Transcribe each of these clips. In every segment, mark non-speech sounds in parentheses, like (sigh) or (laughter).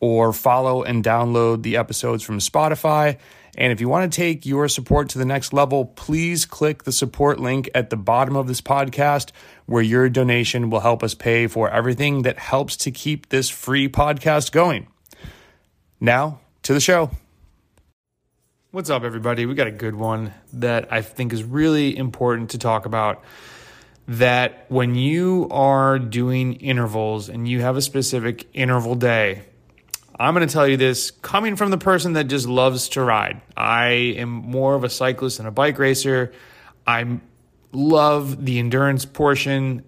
or follow and download the episodes from Spotify. And if you want to take your support to the next level, please click the support link at the bottom of this podcast, where your donation will help us pay for everything that helps to keep this free podcast going. Now to the show. What's up, everybody? We got a good one that I think is really important to talk about. That when you are doing intervals and you have a specific interval day, I'm going to tell you this coming from the person that just loves to ride. I am more of a cyclist than a bike racer. I love the endurance portion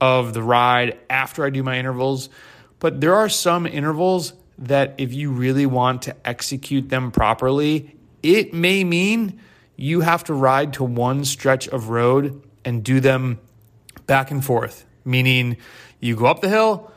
of the ride after I do my intervals. But there are some intervals that, if you really want to execute them properly, it may mean you have to ride to one stretch of road and do them back and forth, meaning you go up the hill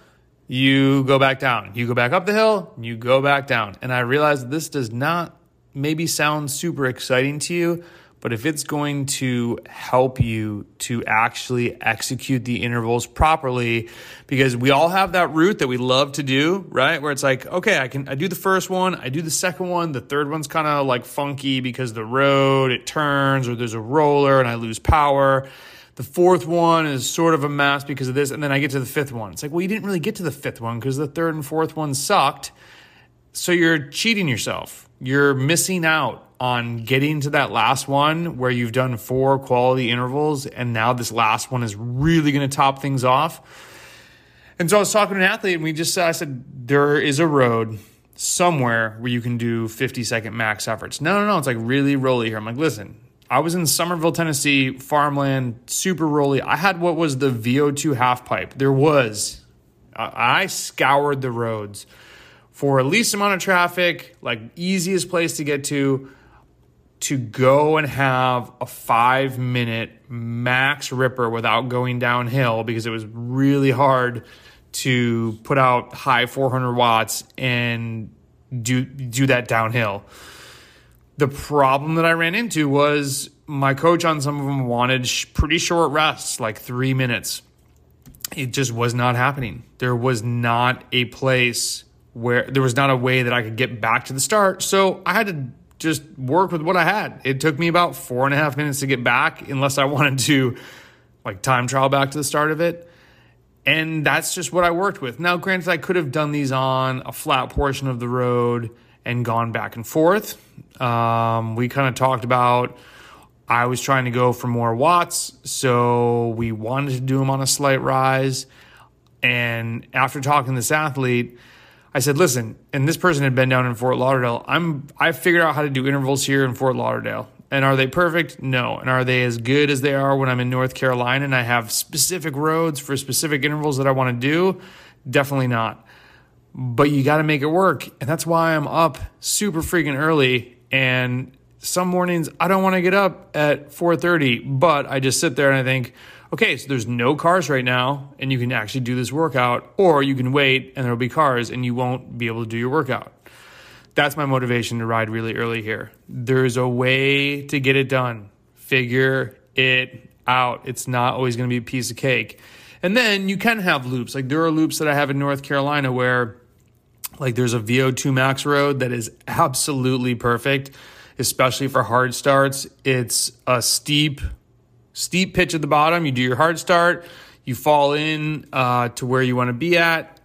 you go back down. You go back up the hill, you go back down. And I realize this does not maybe sound super exciting to you, but if it's going to help you to actually execute the intervals properly, because we all have that route that we love to do, right? Where it's like, okay, I can, I do the first one, I do the second one, the third one's kind of like funky because the road, it turns or there's a roller and I lose power. The fourth one is sort of a mess because of this. And then I get to the fifth one. It's like, well, you didn't really get to the fifth one because the third and fourth one sucked. So you're cheating yourself. You're missing out on getting to that last one where you've done four quality intervals. And now this last one is really going to top things off. And so I was talking to an athlete and we just I said, there is a road somewhere where you can do 50 second max efforts. No, no, no. It's like really rolly here. I'm like, listen, I was in Somerville, Tennessee, farmland, super rolly. I had what was the VO2 half pipe. There was, I scoured the roads for least amount of traffic, like easiest place to get to, to go and have a five minute max ripper without going downhill because it was really hard to put out high 400 watts and do do that downhill. The problem that I ran into was my coach on some of them wanted sh- pretty short rests, like three minutes. It just was not happening. There was not a place where there was not a way that I could get back to the start. So I had to just work with what I had. It took me about four and a half minutes to get back, unless I (laughs) wanted to like time trial back to the start of it. And that's just what I worked with. Now, granted, I could have done these on a flat portion of the road and gone back and forth. Um, we kind of talked about I was trying to go for more watts, so we wanted to do them on a slight rise. And after talking to this athlete, I said, "Listen," and this person had been down in Fort Lauderdale. I'm I figured out how to do intervals here in Fort Lauderdale. And are they perfect? No. And are they as good as they are when I'm in North Carolina and I have specific roads for specific intervals that I want to do? Definitely not but you got to make it work. And that's why I'm up super freaking early. And some mornings I don't want to get up at 4:30, but I just sit there and I think, okay, so there's no cars right now and you can actually do this workout or you can wait and there'll be cars and you won't be able to do your workout. That's my motivation to ride really early here. There's a way to get it done. Figure it out. It's not always going to be a piece of cake. And then you can have loops. Like there are loops that I have in North Carolina where like there's a VO2 max road that is absolutely perfect, especially for hard starts. It's a steep, steep pitch at the bottom. You do your hard start, you fall in uh, to where you want to be at.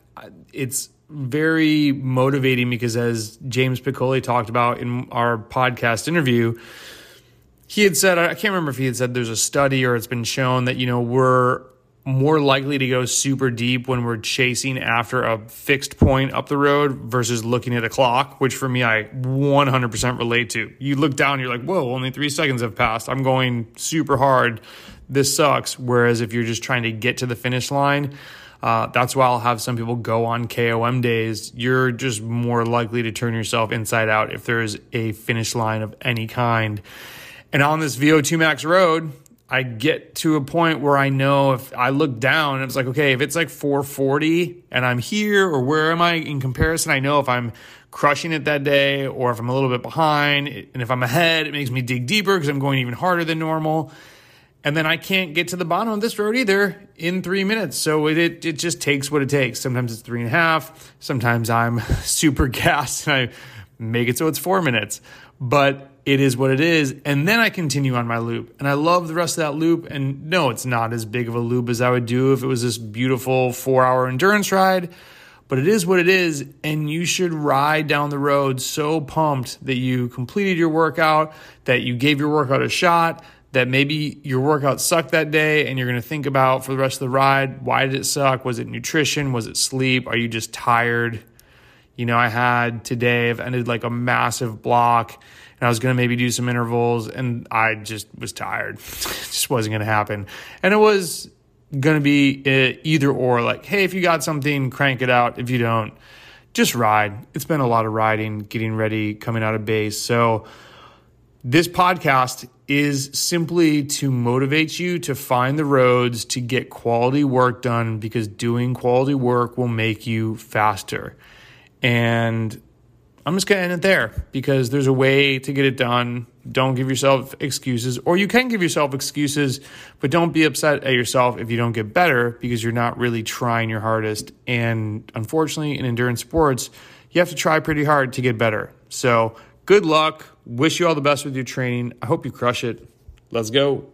It's very motivating because, as James Piccoli talked about in our podcast interview, he had said, I can't remember if he had said there's a study or it's been shown that, you know, we're more likely to go super deep when we're chasing after a fixed point up the road versus looking at a clock, which for me, I 100% relate to. You look down, you're like, whoa, only three seconds have passed. I'm going super hard. This sucks. Whereas if you're just trying to get to the finish line, uh, that's why I'll have some people go on KOM days. You're just more likely to turn yourself inside out if there's a finish line of any kind. And on this VO2 max road, I get to a point where I know if I look down and it's like, okay, if it's like 440 and I'm here or where am I in comparison? I know if I'm crushing it that day or if I'm a little bit behind. And if I'm ahead, it makes me dig deeper because I'm going even harder than normal. And then I can't get to the bottom of this road either in three minutes. So it, it, it just takes what it takes. Sometimes it's three and a half. Sometimes I'm (laughs) super gassed and I make it so it's four minutes. But it is what it is. And then I continue on my loop. And I love the rest of that loop. And no, it's not as big of a loop as I would do if it was this beautiful four hour endurance ride, but it is what it is. And you should ride down the road so pumped that you completed your workout, that you gave your workout a shot, that maybe your workout sucked that day and you're going to think about for the rest of the ride why did it suck? Was it nutrition? Was it sleep? Are you just tired? You know, I had today, I've ended like a massive block and I was going to maybe do some intervals and I just was tired. (laughs) just wasn't going to happen. And it was going to be uh, either or like, hey, if you got something, crank it out. If you don't, just ride. It's been a lot of riding, getting ready, coming out of base. So, this podcast is simply to motivate you to find the roads to get quality work done because doing quality work will make you faster. And I'm just going to end it there because there's a way to get it done. Don't give yourself excuses, or you can give yourself excuses, but don't be upset at yourself if you don't get better because you're not really trying your hardest. And unfortunately, in endurance sports, you have to try pretty hard to get better. So, good luck. Wish you all the best with your training. I hope you crush it. Let's go.